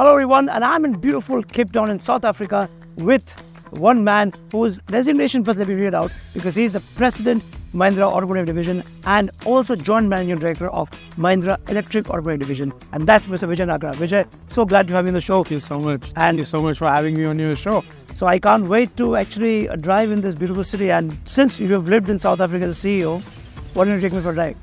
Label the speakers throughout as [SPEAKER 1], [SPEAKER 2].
[SPEAKER 1] Hello, everyone, and I'm in beautiful Cape Town in South Africa with one man whose resignation first let me read out because he's the president Mahindra Automotive Division and also joint managing director of Mahindra Electric Automotive Division, and that's Mr. Veejay Nakra. Veejay, so glad to have you on the show.
[SPEAKER 2] Thank you so much.
[SPEAKER 1] And-
[SPEAKER 2] Thank you so much for having me on your show.
[SPEAKER 1] So I can't wait to actually drive in this beautiful city. And since you have lived in South Africa as a CEO, why don't you take me for a drive?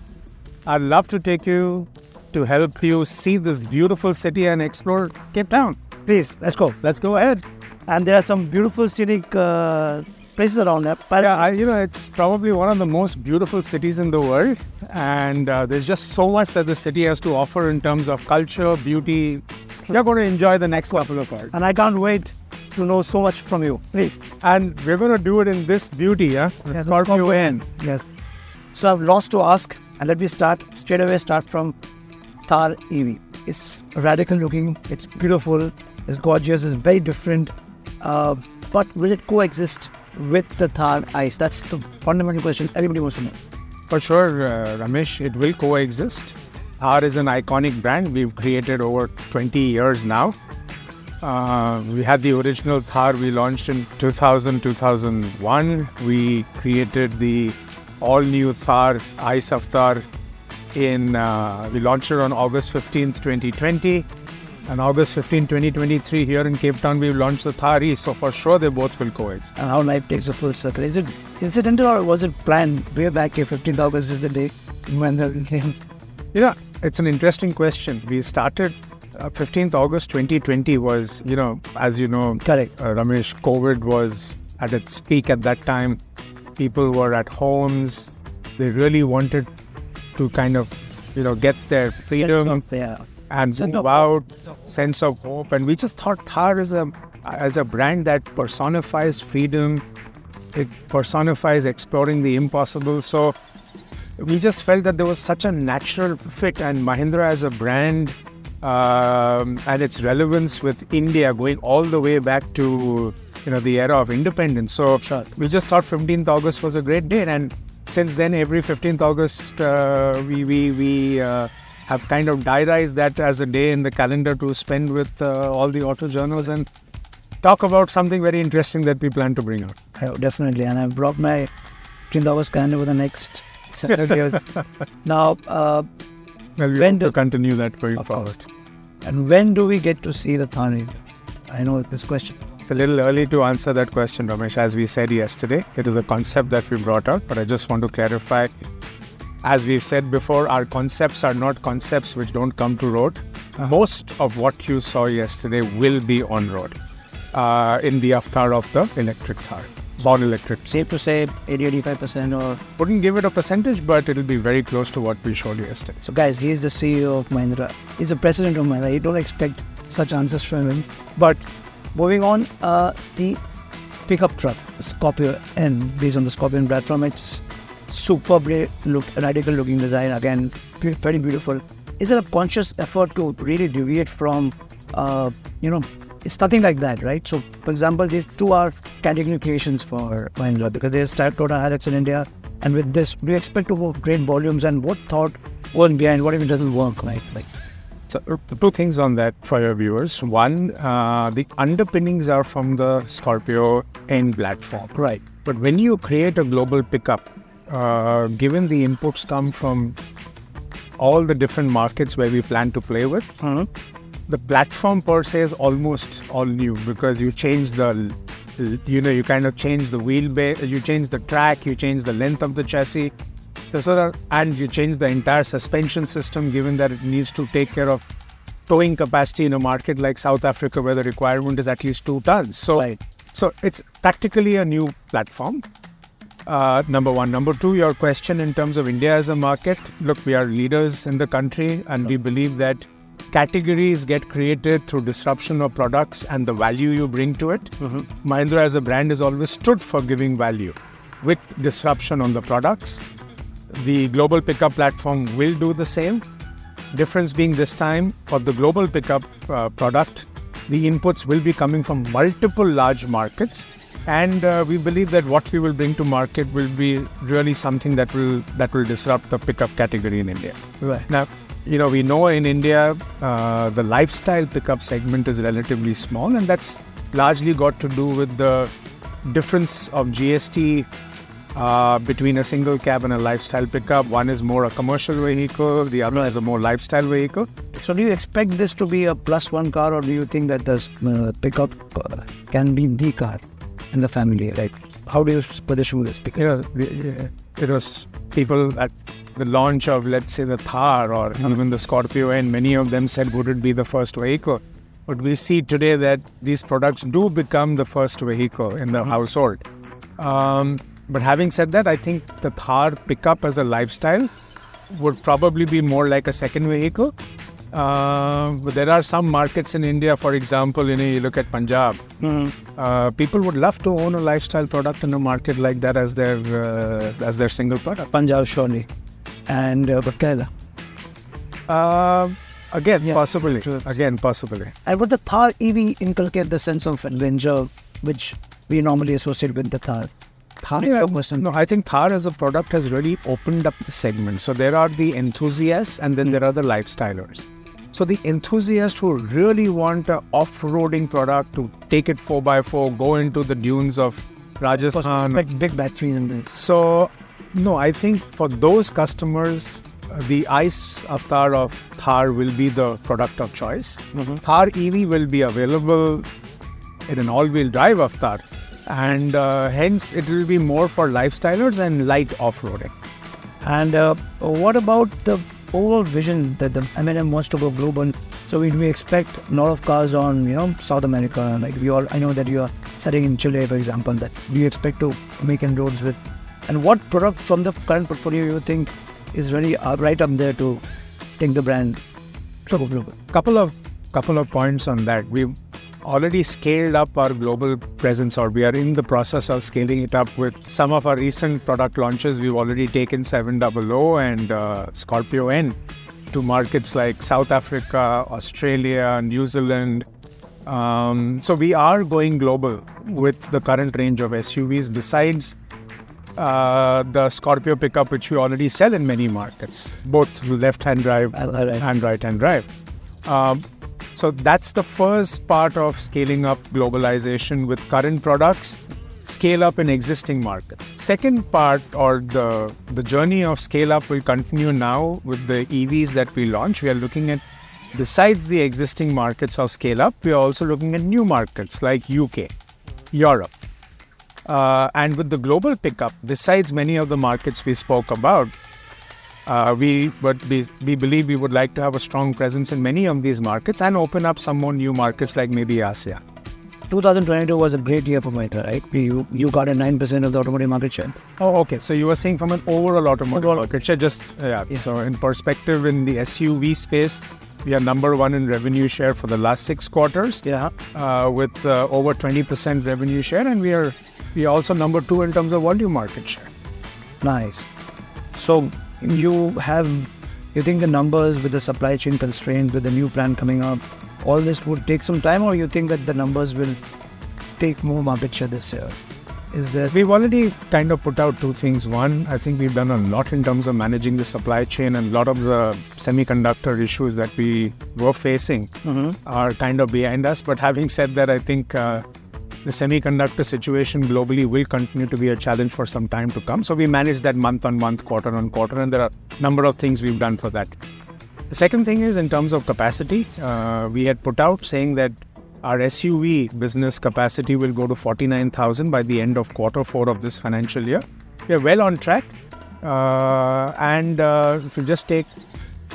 [SPEAKER 2] I'd love to take you to help you see this beautiful city and explore Cape Town.
[SPEAKER 1] Please, let's go.
[SPEAKER 2] Let's go ahead.
[SPEAKER 1] And there are some beautiful scenic uh, places around there. But
[SPEAKER 2] Yeah, I, you know, it's probably one of the most beautiful cities in the world, and uh, there's just so much that the city has to offer in terms of culture, beauty. You're going to enjoy the next couple of hours,
[SPEAKER 1] and I can't wait to know so much from you. Please.
[SPEAKER 2] and we're going to do it in this beauty, yeah.
[SPEAKER 1] Yes,
[SPEAKER 2] Scorpio N.
[SPEAKER 1] Yes. So I've lots to ask, and let me start straight away. Start from Thar EV. It's radical looking. It's beautiful. It's gorgeous. It's very different. Uh, but will it coexist with the Thar Ice? That's the fundamental question everybody wants to know.
[SPEAKER 2] For sure, uh, Ramesh, it will coexist. Thar is an iconic brand we've created over 20 years now. Uh, we had the original Thar we launched in 2000 2001. We created the all new Thar, Ice of Thar, in uh, we launched it on August 15th, 2020. And August 15, 2023, here in Cape Town, we've launched the Thar E. So for sure, they both will coexist.
[SPEAKER 1] And how life takes a full circle. Is it incidental or was it planned way back here? 15th August is the day when the
[SPEAKER 2] Yeah, it's an interesting question. We started uh, 15th August 2020 was, you know, as you know,
[SPEAKER 1] Correct.
[SPEAKER 2] uh, Ramesh, COVID was at its peak at that time. People were at homes. They really wanted to kind of, you know, get their freedom
[SPEAKER 1] Yeah.
[SPEAKER 2] and move
[SPEAKER 1] of
[SPEAKER 2] out, sense of hope. And we just thought Thar is a as a brand that personifies freedom. It personifies exploring the impossible. So we just felt that there was such a natural fit, and Mahindra as a brand um, and its relevance with India going all the way back to you know the era of independence. So
[SPEAKER 1] Sure.
[SPEAKER 2] we just thought 15th August was a great date, and since then every 15th August uh, we we we uh, have kind of diarized that as a day in the calendar to spend with uh, all the auto journals and talk about something very interesting that we plan to bring out.
[SPEAKER 1] Oh, definitely. And I've brought my 15th August calendar for the next several years. now, uh,
[SPEAKER 2] Well, we
[SPEAKER 1] When do-
[SPEAKER 2] continue that going forward.
[SPEAKER 1] and when do we get to see the Thane? I know this question.
[SPEAKER 2] It's a little early to answer that question, Ramesh. As we said yesterday, it is a concept that we brought out, but I just want to clarify. As we've said before, our concepts are not concepts which don't come to road. Most of what you saw yesterday will be on road uh, in the avatar of the electric car born electric.
[SPEAKER 1] Safe to say 80 85% or
[SPEAKER 2] Wouldn't give it a percentage, but it'll be very close to what we showed you yesterday.
[SPEAKER 1] so. Guys, he's the CEO of Mahindra. He's the president of Mahindra. You don't expect such answers from him. But moving on, uh, the pickup truck, Scorpio N, based on the Scorpio N platform, it's superbly look radical looking design. Again, very beautiful. Is it a conscious effort to really deviate from, uh, you know, it's nothing like that, right? So, for example, these two are category creations for Mahindra because there's Toyota Hilux in India, and with this, do you expect to work great volumes? And what thought went behind? What if it doesn't work? Right? Like,
[SPEAKER 2] So, uh, two things on that for your viewers. One, uh, the underpinnings are from the Scorpio N platform.
[SPEAKER 1] right?
[SPEAKER 2] But when you create a global pickup, uh, given the inputs come from all the different markets where we plan to play with,
[SPEAKER 1] Uh-huh.
[SPEAKER 2] the platform per se is almost all new because you change the, you know, you kind of change the wheelbase, you change the track, you change the length of the chassis, so sort of, and you change the entire suspension system given that it needs to take care of towing capacity in a market like South Africa where the requirement is at least two tons. So,
[SPEAKER 1] Right.
[SPEAKER 2] so it's practically a new platform. Uh, number one. Number two, your question in terms of India as a market. Look, we are leaders in the country, and we believe that categories get created through disruption of products and the value you bring to it. Mahindra as a brand has always stood for giving value with disruption on the products. The global pickup platform will do the same. Difference being this time for the global pickup uh, product, the inputs will be coming from multiple large markets, and uh, we believe that what we will bring to market will be really something that will that will disrupt the pickup category in India.
[SPEAKER 1] Right.
[SPEAKER 2] Now, you know, we know in India uh, the lifestyle pickup segment is relatively small, and that's largely got to do with the difference of GST uh, between a single cab and a lifestyle pickup. One is more a commercial vehicle, the other is a more lifestyle vehicle.
[SPEAKER 1] So, do you expect this to be a plus one car, or do you think that the uh, pickup uh, can be the car in the family? Like, how do you position this?
[SPEAKER 2] Because yeah, it was people at the launch of, let's say, the Thar or mm-hmm. even the Scorpio, and many of them said, would it be the first vehicle? But we see today that these products do become the first vehicle in the mm-hmm. household. Um, but having said that, I think the Thar pickup as a lifestyle would probably be more like a second vehicle. Uh, but there are some markets in India, for example, you know, you look at Punjab. Mm-hmm. Uh, people would love to own a lifestyle product in a market like that as their uh, as their single product.
[SPEAKER 1] Punjab, surely, and uh, but Kerala.
[SPEAKER 2] Uh, again, yeah, possibly. True. Again, possibly.
[SPEAKER 1] And would the Thar EV inculcate the sense of adventure, which we normally associate with the Thar?
[SPEAKER 2] Thar, no, I think Thar as a product has really opened up the segment. So there are the enthusiasts and then mm. there are the lifestylers. So the enthusiasts who really want an off-roading product to take it 4x4, go into the dunes of Rajasthan.
[SPEAKER 1] Big, big battery in this.
[SPEAKER 2] So, no, I think for those customers, the ICE avatar of Thar will be the product of choice. Mm-hmm. Thar EV will be available in an all-wheel drive avatar and uh, hence it will be more for lifestylers and light off-roading.
[SPEAKER 1] And uh, what about the overall vision that the M&M wants to go global? So we, we expect a lot of cars on you know South America. Like we all, I know that you are setting in Chile, for example. That do you expect to make inroads with? And what product from the current portfolio you think is really right up there to take the brand to go global?
[SPEAKER 2] Couple of couple of points on that. We already scaled up our global presence, or we are in the process of scaling it up with some of our recent product launches. We've already taken 700 and uh, Scorpio N to markets like South Africa, Australia, New Zealand. Um, so we are going global with the current range of SUVs, besides uh, the Scorpio pickup, which we already sell in many markets, both left-hand drive and right-hand drive. Um, so that's the first part of scaling up globalization with current products, scale up in existing markets. Second part or the the journey of scale up will continue now with the EVs that we launch. We are looking at besides the existing markets of scale up, we are also looking at new markets like UK, Europe. Uh, and with the global pickup, besides many of the markets we spoke about, uh, we but we, we believe we would like to have a strong presence in many of these markets and open up some more new markets like maybe Asia.
[SPEAKER 1] 2022 was a great year for Mahindra, right? You you got a nine percent of the automotive market share.
[SPEAKER 2] Oh, okay. So you were saying from an overall automotive overall. market share, just yeah. yeah. So in perspective, in the SUV space, we are number one in revenue share for the last six quarters.
[SPEAKER 1] Yeah.
[SPEAKER 2] Uh, with uh, over 20% revenue share, and we are we are also number two in terms of volume market share.
[SPEAKER 1] Nice. So you have you think the numbers with the supply chain constraints with the new plan coming up all this would take some time or you think that the numbers will take more market share this year? Is there
[SPEAKER 2] we've already kind of put out two things. One i think we've done a lot in terms of managing the supply chain and a lot of the semiconductor issues that we were facing mm-hmm. are kind of behind us. But having said that i think uh, the semiconductor situation globally will continue to be a challenge for some time to come. So we manage that month on month, quarter on quarter, and there are a number of things we've done for that. The second thing is in terms of capacity, uh, we had put out saying that our SUV business capacity will go to 49,000 by the end of quarter four of this financial year. We are well on track, uh, and uh, if you just take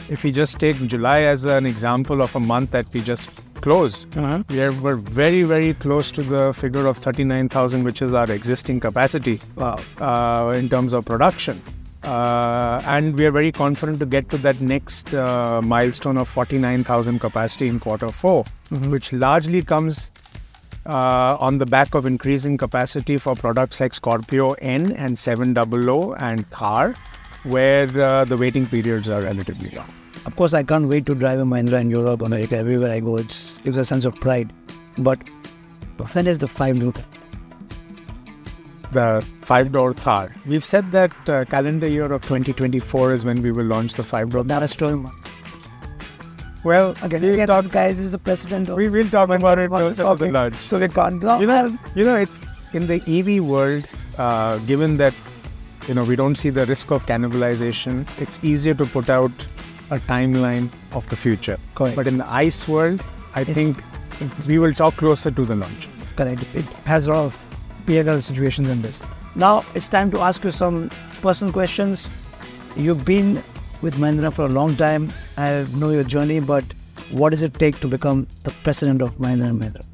[SPEAKER 2] if we just take July as an example of a month that we just closed. Uh-huh. We are, we're very, very close to the figure of 39,000, which is our existing capacity wow. uh, in terms of production. Uh, and we are very confident to get to that next uh, milestone of 49,000 capacity in quarter 4 mm-hmm. which largely comes uh, on the back of increasing capacity for products like Scorpio N and 700 and Thar, where uh, the waiting periods are relatively long.
[SPEAKER 1] Of course, I can't wait to drive a Mahindra in Europe, America, everywhere I go. It gives a sense of pride. But when is the five door?
[SPEAKER 2] The five door Thar. We've said that uh, calendar year of 2024 is when we will launch the five door.
[SPEAKER 1] That is true.
[SPEAKER 2] Well,
[SPEAKER 1] Again,
[SPEAKER 2] we'll
[SPEAKER 1] again,
[SPEAKER 2] talk,
[SPEAKER 1] guys, is the president of
[SPEAKER 2] we will talk about it
[SPEAKER 1] Okay.
[SPEAKER 2] closer to the.
[SPEAKER 1] So we can't.
[SPEAKER 2] You know, you know, it's in the EV world. Uh, given that you know we don't see the risk of cannibalization, it's easier to put out a timeline of the future.
[SPEAKER 1] Correct.
[SPEAKER 2] But in the ICE world, I think we will talk closer to the launch.
[SPEAKER 1] Correct. It has a lot of P&L situations in this. Now it's time to ask you some personal questions. You've been with Mahindra for a long time. I know your journey, but what does it take to become the president of Mahindra and Mahindra?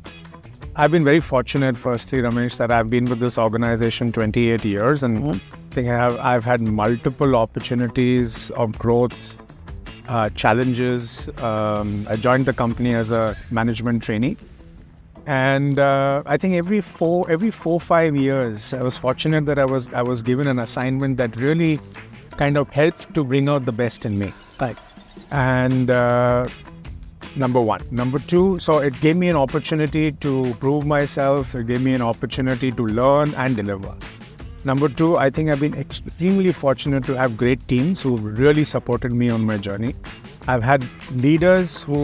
[SPEAKER 2] I've been very fortunate, firstly, Ramesh, that I've been with this organization 28 years, and
[SPEAKER 1] Mhm.
[SPEAKER 2] I think I have I've had multiple opportunities of growth, uh, challenges. Um, I joined the company as a management trainee, and uh, I think every four every four five years, I was fortunate that I was I was given an assignment that really kind of helped to bring out the best in me.
[SPEAKER 1] Right.
[SPEAKER 2] and uh, number one. Number two so it gave me an opportunity to prove myself. It gave me an opportunity to learn and deliver number two i think i've been extremely fortunate to have great teams who really supported me on my journey i've had leaders who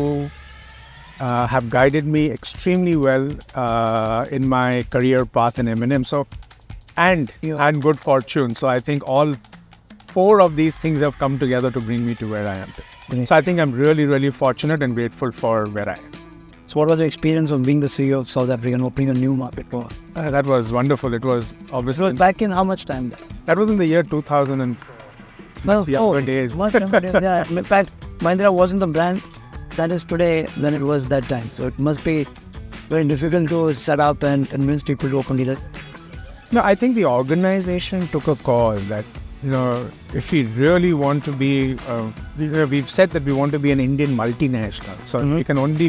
[SPEAKER 2] uh, have guided me extremely well uh, in my career path in M&M. So, and
[SPEAKER 1] Yeah.
[SPEAKER 2] and good fortune. So I think all four of these things have come together to bring me to where I am. today. So I think I'm really, really fortunate and grateful for where I am.
[SPEAKER 1] So, what was your experience of being the CEO of South Africa and opening a new market for?
[SPEAKER 2] Uh, that was wonderful. It was
[SPEAKER 1] It
[SPEAKER 2] obviously
[SPEAKER 1] was back in how much time?
[SPEAKER 2] that was in the year 2000 and
[SPEAKER 1] Well,
[SPEAKER 2] The younger days.
[SPEAKER 1] Much days, yeah. In fact, Mahindra wasn't the brand that is today than it was that time. So it must be very difficult to set up and convince people to open leader.
[SPEAKER 2] No, I think the organization took a call that you know if we really want to be, uh, we, we've said that we want to be an Indian multinational. So
[SPEAKER 1] Mhm.
[SPEAKER 2] you can only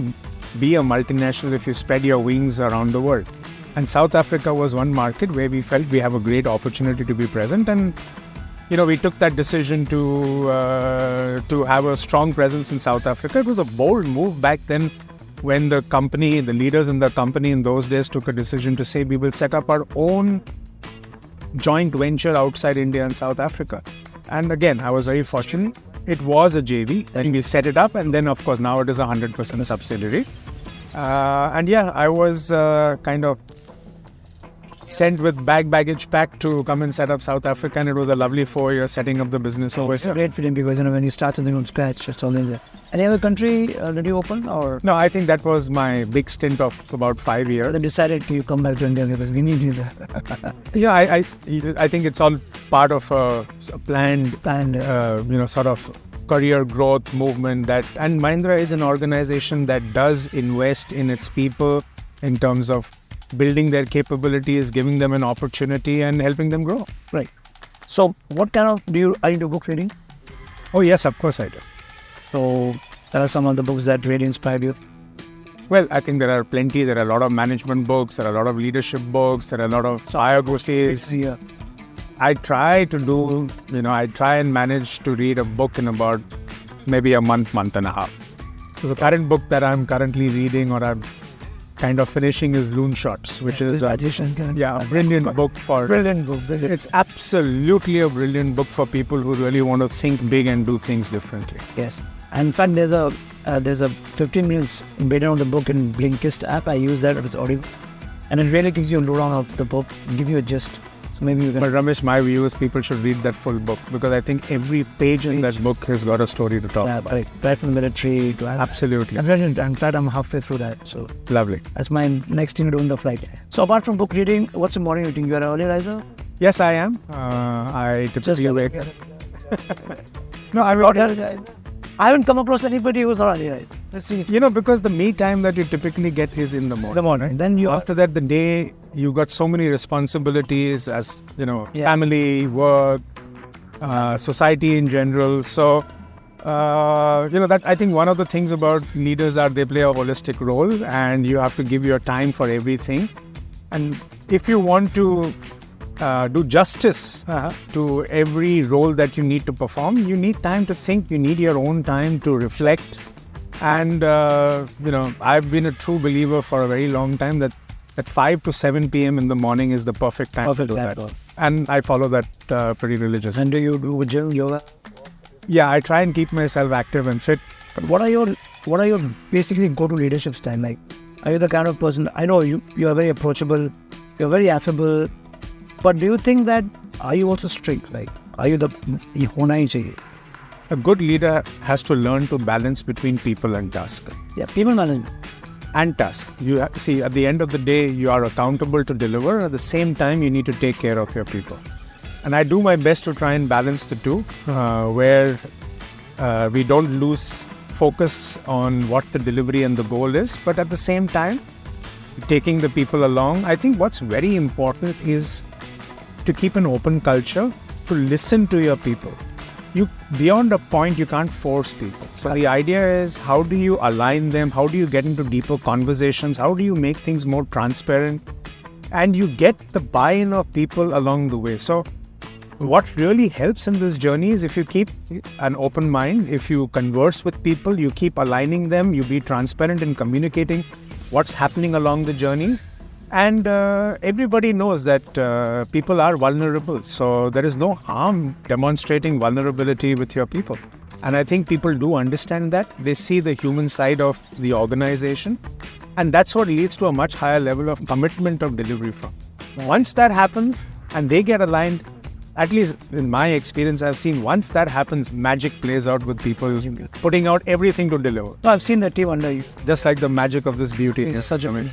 [SPEAKER 2] be a multinational if you spread your wings around the world. And South Africa was one market where we felt we have a great opportunity to be present, and you know we took that decision to uh, to have a strong presence in South Africa. It was a bold move back then when the company, the leaders in the company in those days took a decision to say we will set up our own joint venture outside India and South Africa. And again, I was very fortunate. It was a JV, and we set it up, and then of course now it is a hundred percent a subsidiary. Uh, and yeah, I was uh, kind of sent with bag baggage packed to come and set up South Africa, and it was a lovely four year setting up the business over
[SPEAKER 1] It's great feeling because you know when you start something from scratch, it's always there. Any other country uh, did you open or
[SPEAKER 2] No, I think that was my big stint of about five years.
[SPEAKER 1] then decided to come back to India because we need you there
[SPEAKER 2] Yeah, I, I, I think it's all part of a, a planned
[SPEAKER 1] and uh,
[SPEAKER 2] you know, sort of career growth movement that, and Mahindra is an organization that does invest in its people in terms of building their capabilities, giving them an opportunity, and helping them grow.
[SPEAKER 1] right. So what kind of do you are you into book reading?
[SPEAKER 2] Oh yes, of course I do.
[SPEAKER 1] So there are some of the books that really inspired you.
[SPEAKER 2] Well, I think there are plenty. There are a lot of management books. There are a lot of leadership books. There are a lot of biographies.
[SPEAKER 1] Yeah.
[SPEAKER 2] I try to do, you know, I try and manage to read a book in about maybe a month, month and a half. So the current book that I'm currently reading or I'm kind of finishing is Loonshots, which is a, yeah, a brilliant book for.
[SPEAKER 1] Brilliant book. Brilliant.
[SPEAKER 2] It's absolutely a brilliant book for people who really want to think big and do things differently.
[SPEAKER 1] Yes. And in fact, there's a uh, there's a 15 minutes embedded on the book in Blinkist app. I use that as audio, and it really gives you a lowdown of the book, give you a gist. So maybe you can.
[SPEAKER 2] But Ramesh, my view is people should read that full book because I think every page in that book has got a story to talk
[SPEAKER 1] Yeah,
[SPEAKER 2] about.
[SPEAKER 1] right, right from the military to
[SPEAKER 2] Absolutely.
[SPEAKER 1] I'm. In fact, I'm halfway through that. So
[SPEAKER 2] Lovely.
[SPEAKER 1] that's my next thing to do in the flight. So apart from book reading, what's the morning routine? You are an early riser?
[SPEAKER 2] Yes, I am. Uh, I
[SPEAKER 1] Just
[SPEAKER 2] typically wake. No, I'm
[SPEAKER 1] Not
[SPEAKER 2] will.
[SPEAKER 1] early riser. I haven't come across anybody who's not early riser. Let's see.
[SPEAKER 2] You know, because the me time that you typically get is in the morning.
[SPEAKER 1] The morning. Then you
[SPEAKER 2] After that, the day you got so many responsibilities as you know,
[SPEAKER 1] Yeah.
[SPEAKER 2] family, work, uh, society in general. So, uh, you know, that I think one of the things about leaders are they play a holistic role, and you have to give your time for everything. And if you want to uh, do justice
[SPEAKER 1] Uh-huh.
[SPEAKER 2] to every role that you need to perform, you need time to think. You need your own time to reflect. And uh, you know, I've been a true believer for a very long time that at 5 to 7 p.m. in the morning is the perfect time
[SPEAKER 1] Perfect
[SPEAKER 2] to do
[SPEAKER 1] time
[SPEAKER 2] that.
[SPEAKER 1] for-
[SPEAKER 2] And I follow that uh, pretty religiously.
[SPEAKER 1] And do you do gym, yoga?
[SPEAKER 2] Yeah, I try and keep myself active and fit.
[SPEAKER 1] But what are your what are your basically go-to leadership style? Like, are you the kind of person? I know you you are very approachable, you're very affable, but do you think that are you also strict? Like, are you the ये होना ही चाहिए?
[SPEAKER 2] a good leader has to learn to balance between people and task.
[SPEAKER 1] Yeah, people management.
[SPEAKER 2] And task. You ha- see, at the end of the day, you are accountable to deliver. At the same time, you need to take care of your people. And I do my best to try and balance the two, uh, where uh, we don't lose focus on what the delivery and the goal is, but at the same time, taking the people along. I think what's very important is to keep an open culture, to listen to your people. You beyond a point you can't force people. So the idea is how do you align them? How do you get into deeper conversations? How do you make things more transparent? And you get the buy-in of people along the way. So what really helps in this journey is if you keep an open mind, if you converse with people, you keep aligning them, you be transparent in communicating what's happening along the journey. And uh, everybody knows that uh, people are vulnerable. So there is no harm demonstrating vulnerability with your people. And I think people do understand that. They see the human side of the organization. And that's what leads to a much higher level of commitment of delivery from. Once that happens and they get aligned, at least in my experience, I've seen once that happens, magic plays out with people putting out everything to deliver.
[SPEAKER 1] No, I've seen the team under you.
[SPEAKER 2] Just like the magic of this beauty.
[SPEAKER 1] It's such a
[SPEAKER 2] I mean,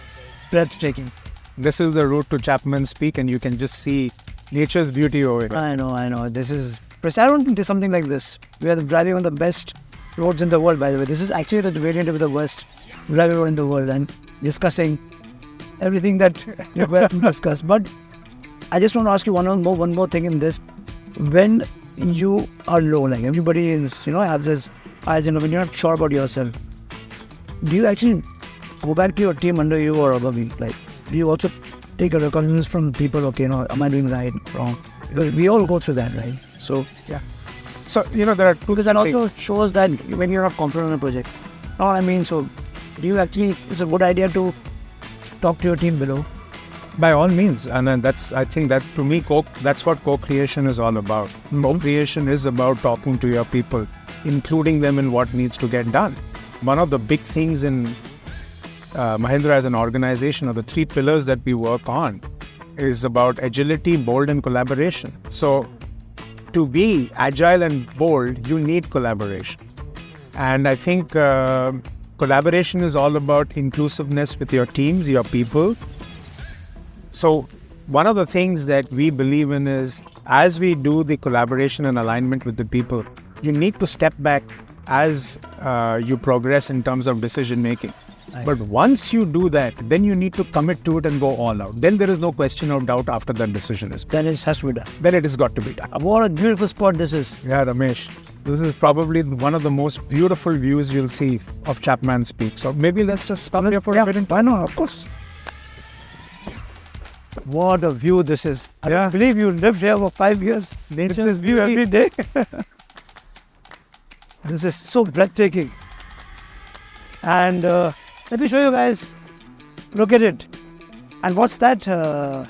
[SPEAKER 1] breathtaking.
[SPEAKER 2] This is the route to Chapman's Peak, and you can just see nature's beauty over it.
[SPEAKER 1] I know, I know. This is. I don't think there's something like this. We are driving on the best roads in the world, by the way. This is actually the variant of the worst driving road in the world and discussing everything that we have to discuss. But I just want to ask you one more, one more thing in this. When you are low, like everybody is, you know, has this, as you know, when you're not sure about yourself, do you actually go back to your team under you or above you? Like, you also take a recognition from people? Okay, no, am I doing right, wrong? Because we all go through that, right? So
[SPEAKER 2] Yeah. So, you know, there are two
[SPEAKER 1] because that also shows that when you're not confident on a project. No, I mean, so do you actually? It's a good idea to talk to your team below.
[SPEAKER 2] By all means, and then that's I think that to me, co- that's what co-creation is all about. Mm-hmm. Co-creation is about talking to your people, including them in what needs to get done. One of the big things in uh, Mahindra as an organization, or the three pillars that we work on, is about agility, bold, and collaboration. So, to be agile and bold, you need collaboration. And I think uh, collaboration is all about inclusiveness with your teams, your people, so, one of the things that we believe in is as we do the collaboration and alignment with the people, you need to step back as uh, you progress in terms of decision making. But once you do that, then you need to commit to it and go all out. Then there is no question of doubt after that decision is.
[SPEAKER 1] Then it has to be done.
[SPEAKER 2] Then it has got to be done.
[SPEAKER 1] What a beautiful spot this is.
[SPEAKER 2] Yeah, Ramesh. This is probably one of the most beautiful views you'll see of Chapman's Peak. So maybe let's just stop here for
[SPEAKER 1] yeah,
[SPEAKER 2] a bit. and-
[SPEAKER 1] why not? Of course. What a view this is. I
[SPEAKER 2] Yeah.
[SPEAKER 1] believe you lived here for five years. Nature this view every day. this is so breathtaking. And uh, let me show you guys. Look at it. And what's that? Uh,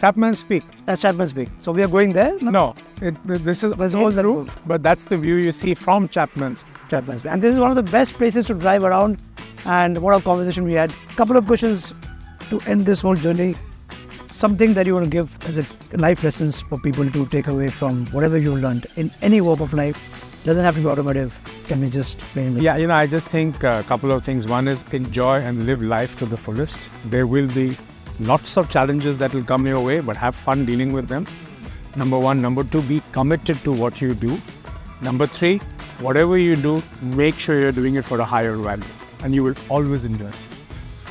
[SPEAKER 2] Chapman's Peak.
[SPEAKER 1] that's Chapman's Peak. So we are going there?
[SPEAKER 2] No, it, this is
[SPEAKER 1] There's
[SPEAKER 2] all true, but that's the view you see from Chapman's.
[SPEAKER 1] Chapman's Peak. And this is one of the best places to drive around. And what a conversation we had. Couple of questions to end this whole journey. Something that you want to give as a life lessons for people to take away from whatever you've learned in any walk of life. Doesn't have to be automotive. Can be just plain.
[SPEAKER 2] Yeah, you know, I just think a couple of things. One is enjoy and live life to the fullest. There will be lots of challenges that will come your way, but have fun dealing with them. Number one. Number two, be committed to what you do. Number three, whatever you do, make sure you're doing it for a higher value, and you will always enjoy it.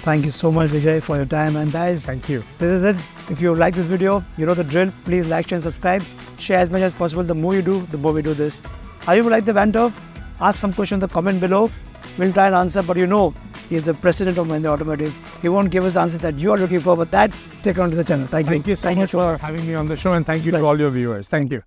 [SPEAKER 1] Thank you so much, Veejay, for your time. And guys,
[SPEAKER 2] Thank you.
[SPEAKER 1] this is it. If you like this video, you know the drill. Please like, share, and subscribe. Share as much as possible. The more you do, the more we do this. How you would like the Vanto? Ask some question in the comment below. We'll try and answer. But you know, he is the president of Mahindra Automotive. He won't give us the answers that you are looking for. But that, stick on to the channel. Thank you.
[SPEAKER 2] Thank you so
[SPEAKER 1] Thank
[SPEAKER 2] much for having me on the show, and thank you to all your viewers. Thank you.